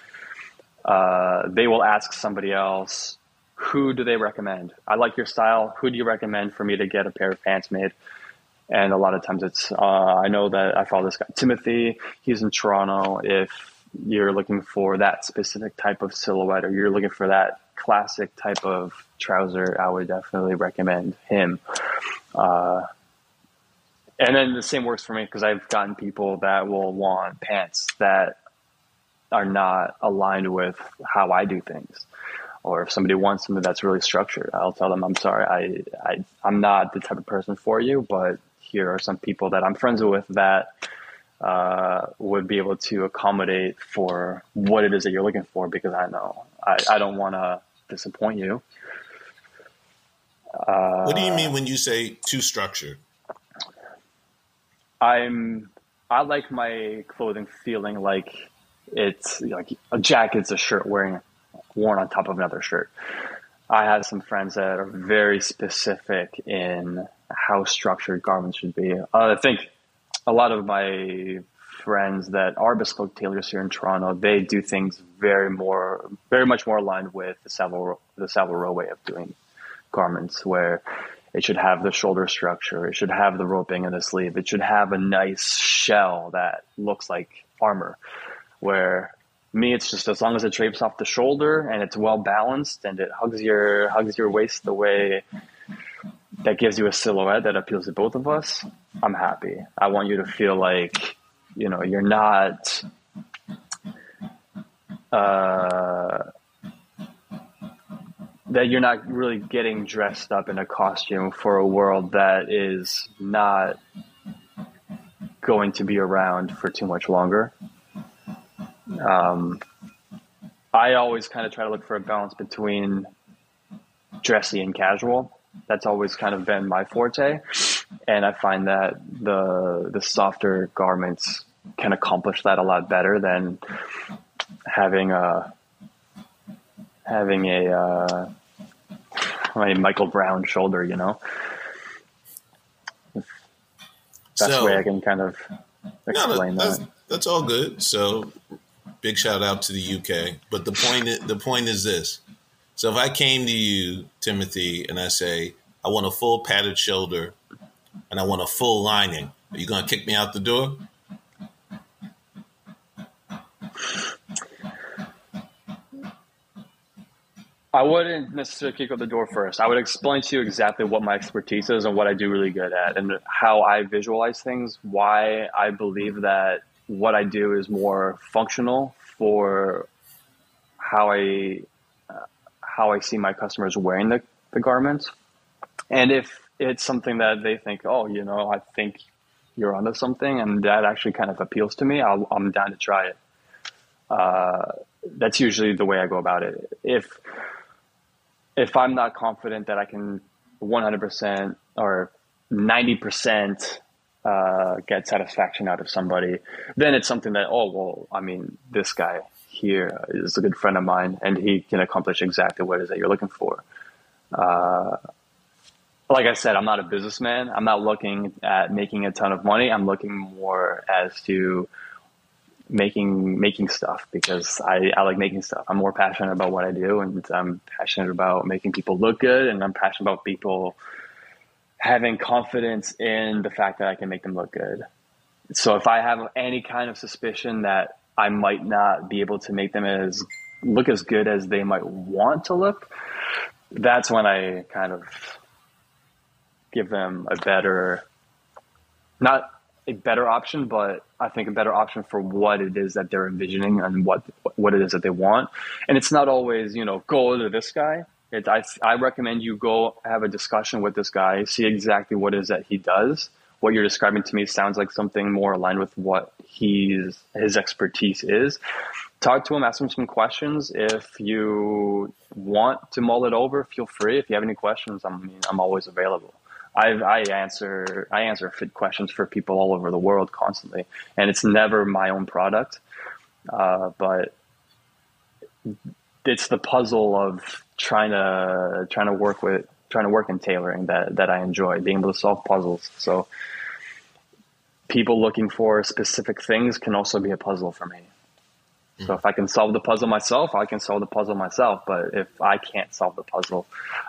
Uh, they will ask somebody else, who do they recommend? I like your style. Who do you recommend for me to get a pair of pants made? And a lot of times it's uh, I know that I follow this guy Timothy. He's in Toronto. If you're looking for that specific type of silhouette or you're looking for that classic type of trouser, I would definitely recommend him. Uh, and then the same works for me because I've gotten people that will want pants that are not aligned with how I do things. Or if somebody wants something that's really structured, I'll tell them, I'm sorry, I, I, I'm not the type of person for you, but here are some people that I'm friends with that uh, would be able to accommodate for what it is that you're looking for because I know I, I don't want to disappoint you. Uh, what do you mean when you say too structured? I'm I like my clothing feeling like it's like a jacket's a shirt wearing worn on top of another shirt. I have some friends that are very specific in how structured garments should be. Uh, I think a lot of my friends that are bespoke tailors here in Toronto, they do things very more, very much more aligned with the Savile, the Savile Row way of doing garments, where it should have the shoulder structure, it should have the roping in the sleeve, it should have a nice shell that looks like armor. Where me, it's just as long as it drapes off the shoulder and it's well balanced and it hugs your hugs your waist the way that gives you a silhouette that appeals to both of us, I'm happy. I want you to feel like, you know, you're not uh, that you're not really getting dressed up in a costume for a world that is not going to be around for too much longer. Um, I always kind of try to look for a balance between dressy and casual that's always kind of been my forte, and I find that the the softer garments can accomplish that a lot better than having a having a uh, a Michael Browne shoulder, you know. That's so, way I can kind of explain no, that's, that. That's all good. So, big shout out to the UK. But the point, the point is this: so if I came to you, Timothy, and I say, I want a full padded shoulder and I want a full lining, are you going to kick me out the door? I wouldn't necessarily kick out the door first. I would explain to you exactly what my expertise is and what I do really good at and how I visualize things, why I believe that what I do is more functional for how I how I see my customers wearing the, the garments. And if it's something that they think, oh, you know, I think you're onto something, and that actually kind of appeals to me, i am down to try it. Uh, that's usually the way I go about it. If if I'm not confident that I can 100% or 90% uh, get satisfaction out of somebody, then it's something that, oh, well, I mean, this guy here is a good friend of mine and he can accomplish exactly what it is that you're looking for. Uh, like I said, I'm not a businessman. I'm not looking at making a ton of money. I'm looking more as to making making stuff because I, I like making stuff. I'm more passionate about what I do and I'm passionate about making people look good and I'm passionate about people having confidence in the fact that I can make them look good. So if I have any kind of suspicion that I might not be able to make them as look as good as they might want to look, that's when I kind of give them a better not a better option, but I think a better option for what it is that they're envisioning and what what it is that they want. And it's not always, you know, go to this guy. It, I, I recommend you go have a discussion with this guy, see exactly what it is that he does. What you're describing to me sounds like something more aligned with what he's his expertise is. Talk to him, ask him some questions. If you want to mull it over, feel free. If you have any questions, I mean, I'm always available. I, I answer I answer fit questions for people all over the world constantly, and it's never my own product, uh, but it's the puzzle of trying to trying to work with trying to work in tailoring that that I enjoy being able to solve puzzles. So people looking for specific things can also be a puzzle for me. So if I can solve the puzzle myself, I can solve the puzzle myself. But if I can't solve the puzzle,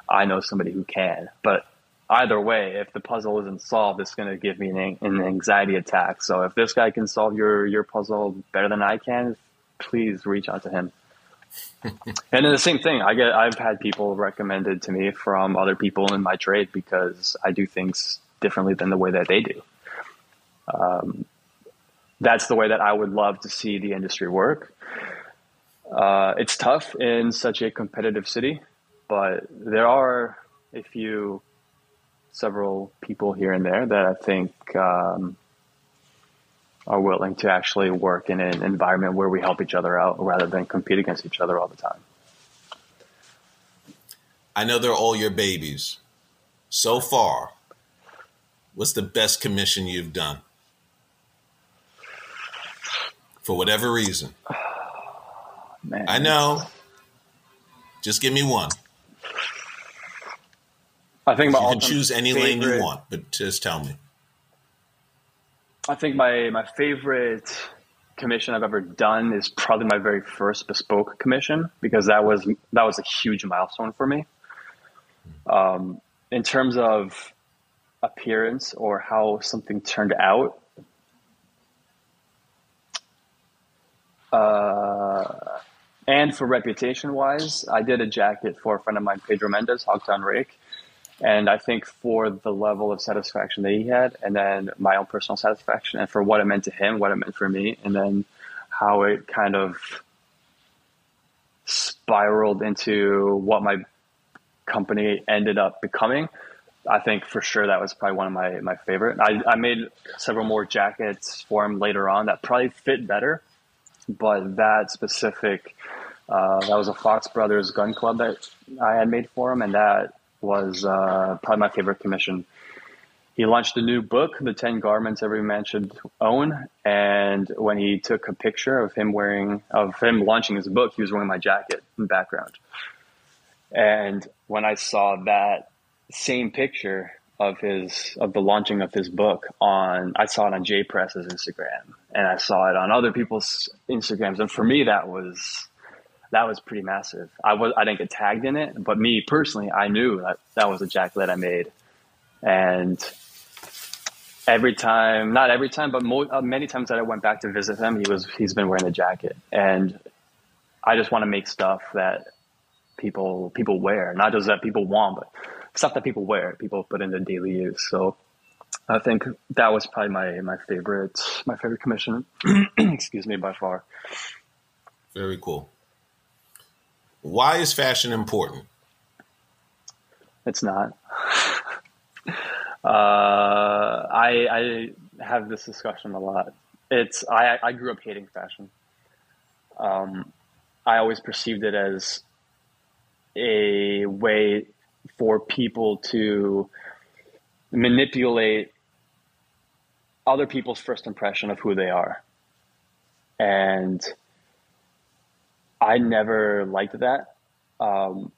I know somebody who can. But either way, if the puzzle isn't solved, it's going to give me an, an, anxiety attack. So if this guy can solve your your puzzle better than I can, please reach out to him. and the same thing, I get I've had people recommended to me from other people in my trade because I do things differently than the way that they do. Um, that's the way that I would love to see the industry work. Uh, it's tough in such a competitive city, but there are a few several people here and there that I think um, are willing to actually work in an environment where we help each other out rather than compete against each other all the time. I know they're all your babies. So far, what's the best commission you've done? For whatever reason. Oh, I know. Just give me one. I think my you can choose any favorite, lane you want, but just tell me. I think my my favorite commission I've ever done is probably my very first bespoke commission because that was that was a huge milestone for me. Um, in terms of appearance or how something turned out, uh, and for reputation wise, I did a jacket for a friend of mine, Pedro Mendes, Hogtown Rake, and I think for the level of satisfaction that he had, and then my own personal satisfaction, and for what it meant to him, what it meant for me, and then how it kind of spiraled into what my company ended up becoming. I think for sure that was probably one of my, my favorite. I, I made several more jackets for him later on that probably fit better, but that specific, uh, that was a Fox Brothers gun club that I had made for him, and that was uh, probably my favorite commission. He launched a new book, The 10 Garments Every Man Should Own. And when he took a picture of him wearing, of him launching his book, he was wearing my jacket in the background. And when I saw that same picture of his, of the launching of his book on, I saw it on J Press's Instagram and I saw it on other people's Instagrams. And for me, that was, that was pretty massive. I was I didn't get tagged in it, but me personally, I knew that that was a jacket that I made, and every time, not every time, but mo- uh, many times that I went back to visit him, he was he's been wearing the jacket, and I just want to make stuff that people people wear, not just that people want, but stuff that people wear, people put into daily use. So I think that was probably my my favorite my favorite commission. Excuse me, by far. Very cool. Why is fashion important? It's not. uh, I I have this discussion a lot. It's I I grew up hating fashion. Um, I always perceived it as a way for people to manipulate other people's first impression of who they are. And I never liked that. Um,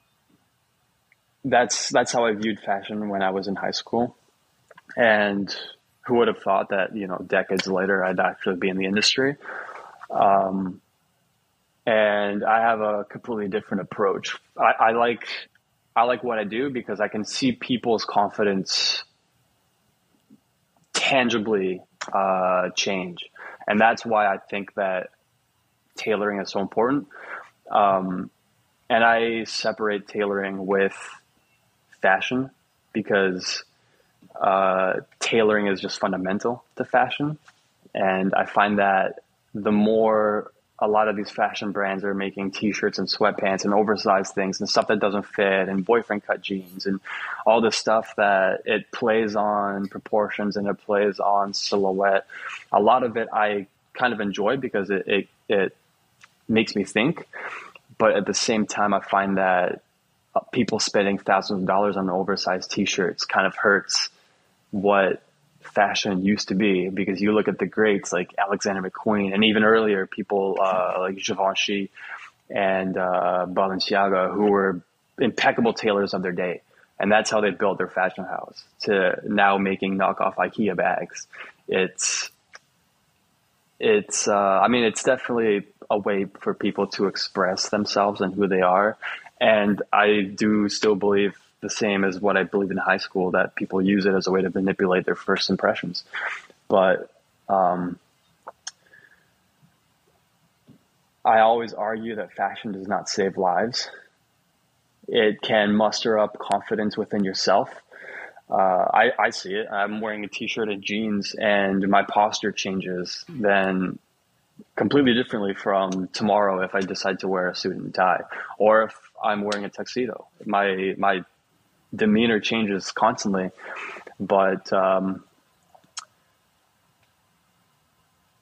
that's that's how I viewed fashion when I was in high school. And who would have thought that, you know, decades later I'd actually be in the industry. Um, and I have a completely different approach. I, I like I like what I do because I can see people's confidence tangibly uh, change, and that's why I think that tailoring is so important. Um, and I separate tailoring with fashion because uh, tailoring is just fundamental to fashion, and I find that the more a lot of these fashion brands are making t-shirts and sweatpants and oversized things and stuff that doesn't fit and boyfriend cut jeans and all this stuff that it plays on proportions and it plays on silhouette. A lot of it I kind of enjoy because it, it, it makes me think. But at the same time, I find that uh, people spending thousands of dollars on oversized t-shirts kind of hurts what fashion used to be because you look at the greats like Alexander McQueen and even earlier people uh, like Givenchy and uh, Balenciaga who were impeccable tailors of their day. And that's how they built their fashion house to now making knockoff IKEA bags. It's, it's, uh, I mean, it's definitely a way for people to express themselves and who they are. And I do still believe the same as what I believe in high school that people use it as a way to manipulate their first impressions. But um, I always argue that fashion does not save lives. It can muster up confidence within yourself. Uh, I, I see it. I'm wearing a t-shirt and jeans, and my posture changes then completely differently from tomorrow if I decide to wear a suit and tie, or if I'm wearing a tuxedo. My my demeanor changes constantly, but um,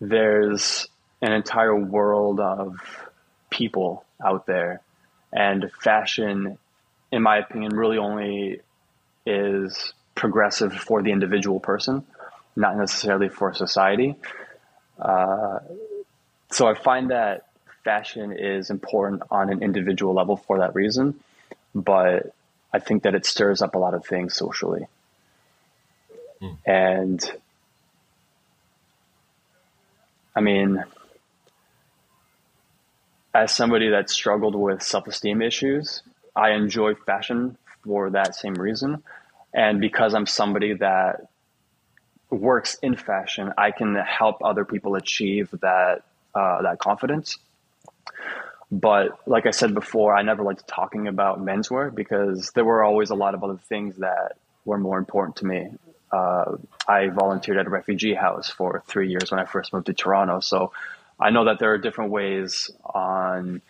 there's an entire world of people out there, and fashion, in my opinion, really only is progressive for the individual person, not necessarily for society. Uh, so I find that fashion is important on an individual level for that reason, but I think that it stirs up a lot of things socially. Mm. And I mean, as somebody that struggled with self esteem issues, I enjoy fashion for that same reason. And because I'm somebody that works in fashion, I can help other people achieve that uh, that confidence. But like I said before, I never liked talking about menswear because there were always a lot of other things that were more important to me. Uh, I volunteered at a refugee house for three years when I first moved to Toronto. So I know that there are different ways on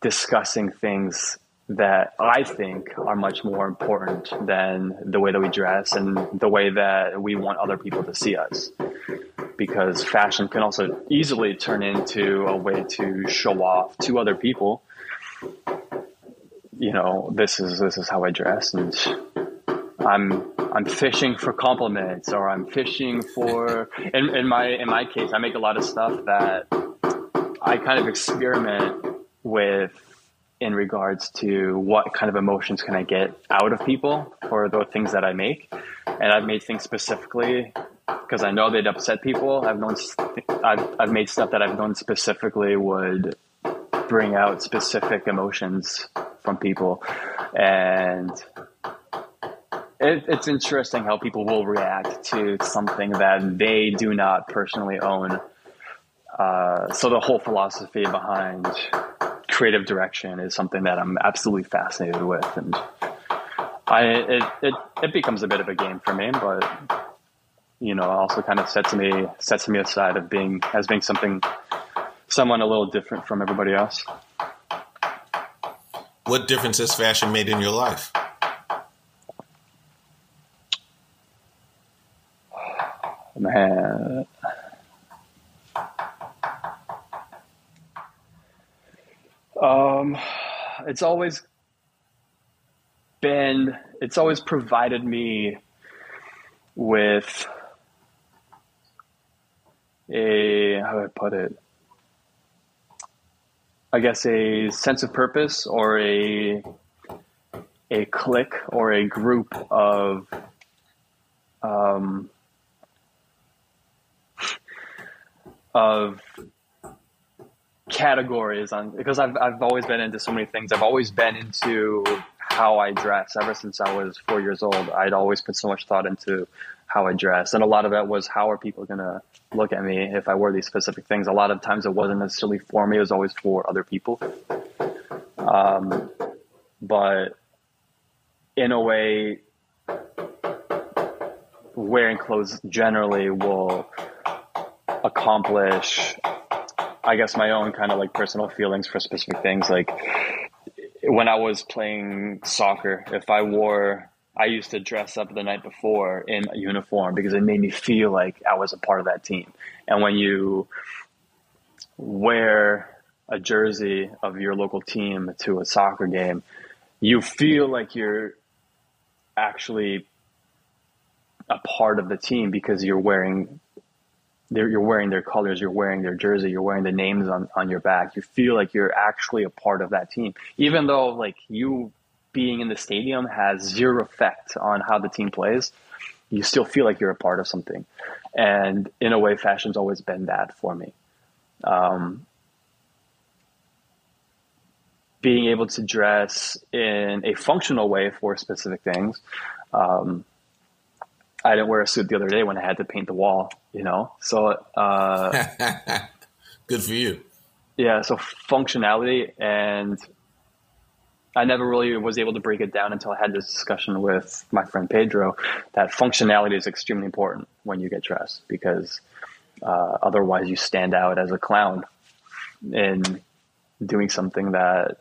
discussing things that I think are much more important than the way that we dress and the way that we want other people to see us because fashion can also easily turn into a way to show off to other people. You know, this is this is how I dress, and I'm I'm fishing for compliments, or I'm fishing for. In, in my in my case, I make a lot of stuff that I kind of experiment with in regards to what kind of emotions can I get out of people for the things that I make. And I've made things specifically because I know they'd upset people. I've known, I've, I've made stuff that I've known specifically would bring out specific emotions from people. And it, it's interesting how people will react to something that they do not personally own. Uh, so the whole philosophy behind creative direction is something that I'm absolutely fascinated with, and I it it, it becomes a bit of a game for me, but you know, also kind of sets me sets me aside of being as being something someone a little different from everybody else. What difference has fashion made in your life? Man. Um, it's always been, it's always provided me with a, how do I put it? I guess a sense of purpose or a a clique or a group of um, of categories on because I've I've always been into so many things. I've always been into how I dress ever since I was four years old. I'd always put so much thought into how I dress, and a lot of that was how are people gonna look at me if I wear these specific things. A lot of times it wasn't necessarily for me; it was always for other people. Um, but in a way, wearing clothes generally will accomplish I guess my own kind of like personal feelings for specific things. Like when I was playing soccer, if I wore, I used to dress up the night before in a uniform because it made me feel like I was a part of that team. And when you wear a jersey of your local team to a soccer game, you feel like you're actually a part of the team because you're wearing you're wearing their colors, you're wearing their jersey, you're wearing the names on, on your back. You feel like you're actually a part of that team, even though like you being in the stadium has zero effect on how the team plays. You still feel like you're a part of something, and in a way, fashion's always been that for me. Um, being able to dress in a functional way for specific things. Um, I didn't wear a suit the other day when I had to paint the wall, you know? So, uh, good for you. Yeah. So functionality and I never really was able to break it down until I had this discussion with my friend Pedro that functionality is extremely important when you get dressed because uh, otherwise you stand out as a clown in doing something that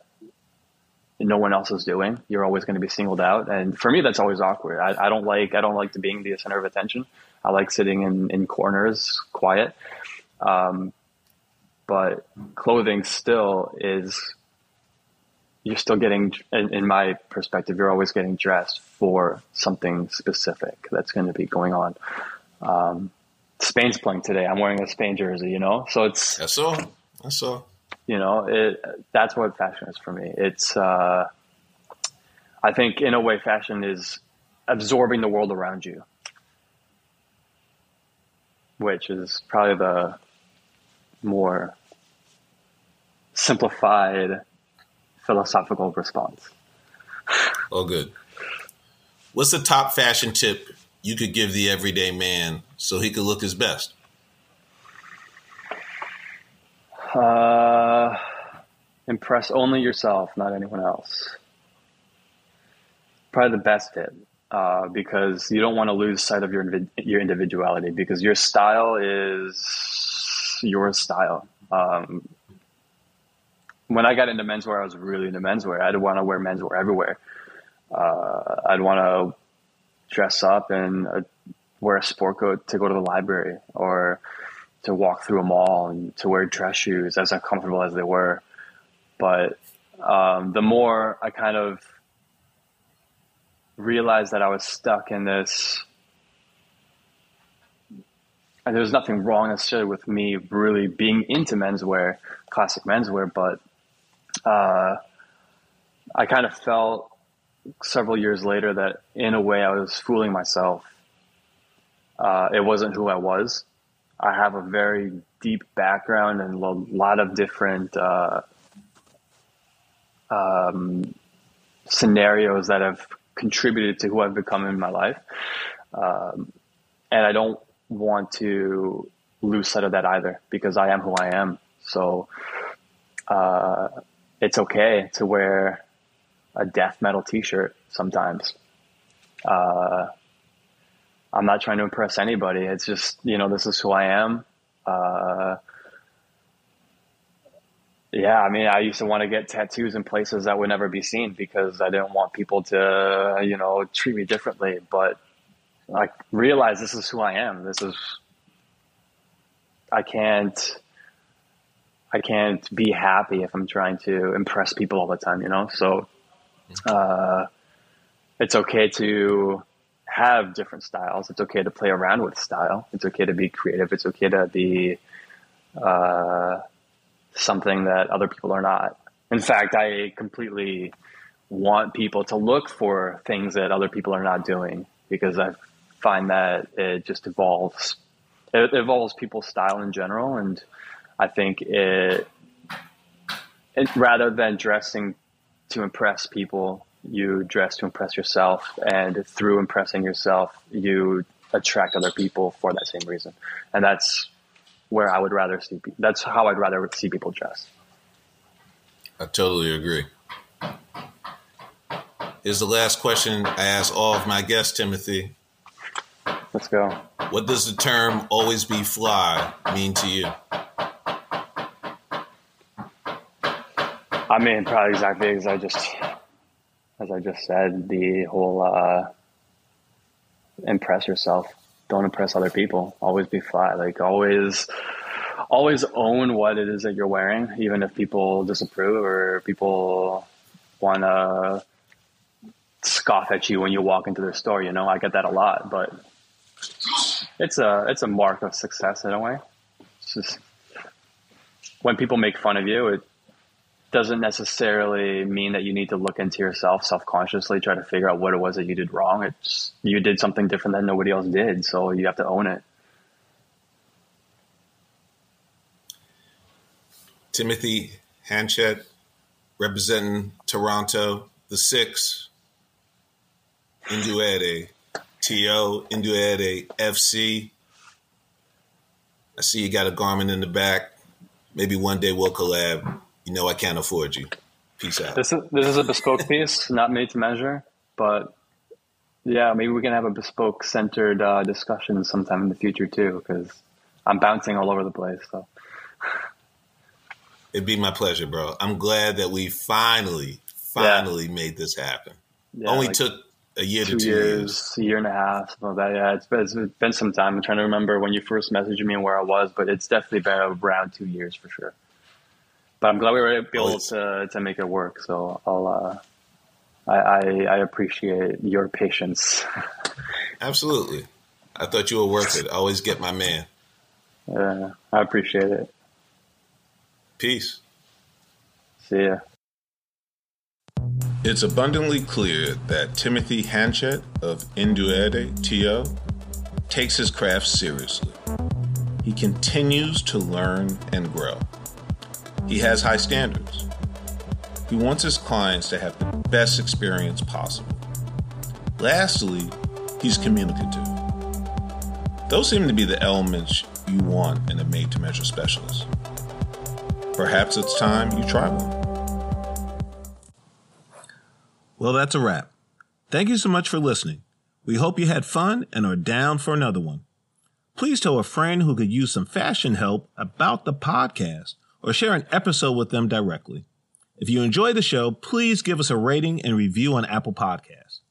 no one else is doing. You're always going to be singled out, and for me, that's always awkward. I, I don't like I don't like to being the center of attention. I like sitting in in corners, quiet. Um, but clothing still is you're still getting in, in, my perspective you're always getting dressed for something specific that's going to be going on. Um, spain's playing today. I'm wearing a spain jersey you know? So it's that's all. That's all. You know, it, that's what fashion is for me. It's, uh, I think in a way, fashion is absorbing the world around you, which is probably the more simplified philosophical response. Oh, good. What's the top fashion tip you could give the everyday man so he could look his best? Uh, impress only yourself, not anyone else. Probably the best tip, uh, because you don't want to lose sight of your your individuality. Because your style is your style. Um, when I got into menswear, I was really into menswear. I'd want to wear menswear everywhere. Uh, I'd want to dress up and uh, wear a sport coat to go to the library or to walk through a mall and to wear dress shoes as uncomfortable as they were. But um, the more I kind of realized that I was stuck in this, and there was nothing wrong necessarily with me really being into menswear, classic menswear, but uh, I kind of felt several years later that in a way I was fooling myself. Uh, it wasn't who I was I have a very deep background and a lot of different uh, um, scenarios that have contributed to who I've become in my life. Um, and I don't want to lose sight of that either because I am who I am. So uh, it's okay to wear a death metal t-shirt sometimes. Uh, I'm not trying to impress anybody. It's just, you know, this is who I am. Uh, yeah, I mean, I used to want to get tattoos in places that would never be seen because I didn't want people to, you know, treat me differently. But I realize this is who I am. This is, I can't, I can't be happy if I'm trying to impress people all the time, you know? So, uh, it's okay to have different styles. It's okay to play around with style. It's okay to be creative. It's okay to be, uh, something that other people are not. In fact, I completely want people to look for things that other people are not doing because I find that it just evolves. It evolves people's style in general, and I think it, it rather than dressing to impress people, you dress to impress yourself, and through impressing yourself, you attract other people for that same reason, and that's where I would rather see. That's how I'd rather see people dress. I totally agree. Is the last question I ask all of my guests, Timothy. Let's go. What does the term "always be fly" mean to you? I mean, probably exactly as I just as I just said. The whole uh, impress yourself don't impress other people. Always be fly. Like always, always own what it is that you're wearing, even if people disapprove or people want to scoff at you when you walk into their store. You know, I get that a lot, but it's a it's a mark of success in a way. It's just when people make fun of you, it doesn't necessarily mean that you need to look into yourself self-consciously try to figure out what it was that you did wrong. It's you did something different that nobody else did so you have to own it. Timothy hanchett representing toronto the six. Induere to induere fc i see you got a garment in the back. Maybe one day we'll collab you know I can't afford you. Peace out. This is this is a bespoke piece, not made to measure, but yeah, maybe we can have a bespoke centered uh, discussion sometime in the future too, because I'm bouncing all over the place. So it'd be my pleasure, bro. I'm glad that we finally, finally yeah. made this happen. Yeah, Only like took a year two to two years, years, a year and a half, something like that. Yeah, it's been, it's been some time. I'm trying to remember when you first messaged me and where I was, but it's definitely been around two years for sure but I'm glad we were able to to make it work. So I'll uh, I, I, I appreciate your patience. Absolutely, I thought you were worth it. I always get my man. Yeah, I appreciate it. Peace. See ya. It's abundantly clear that Timothy Hanchett of Induere TO takes his craft seriously. He continues to learn and grow. He has high standards. He wants his clients to have the best experience possible. Lastly, he's communicative. Those seem to be the elements you want in a made to measure specialist. Perhaps it's time you try one. Well, that's a wrap. Thank you so much for listening. We hope you had fun and are down for another one. Please tell a friend who could use some fashion help about the podcast or share an episode with them directly. If you enjoy the show, please give us a rating and review on Apple Podcasts.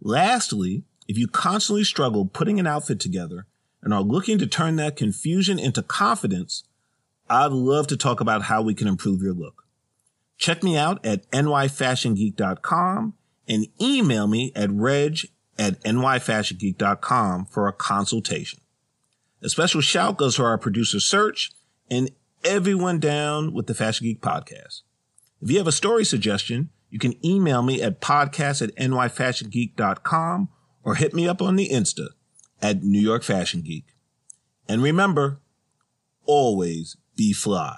Lastly, if you constantly struggle putting an outfit together and are looking to turn that confusion into confidence, I'd love to talk about how we can improve your look. Check me out at nyfashiongeek.com and email me at reg at nyfashiongeek.com for a consultation. A special shout goes to our producer Search and everyone down with the Fashion Geek podcast. If you have a story suggestion, you can email me at podcast at nyfashiongeek.com or hit me up on the Insta at New York Fashion Geek. And remember, always be fly.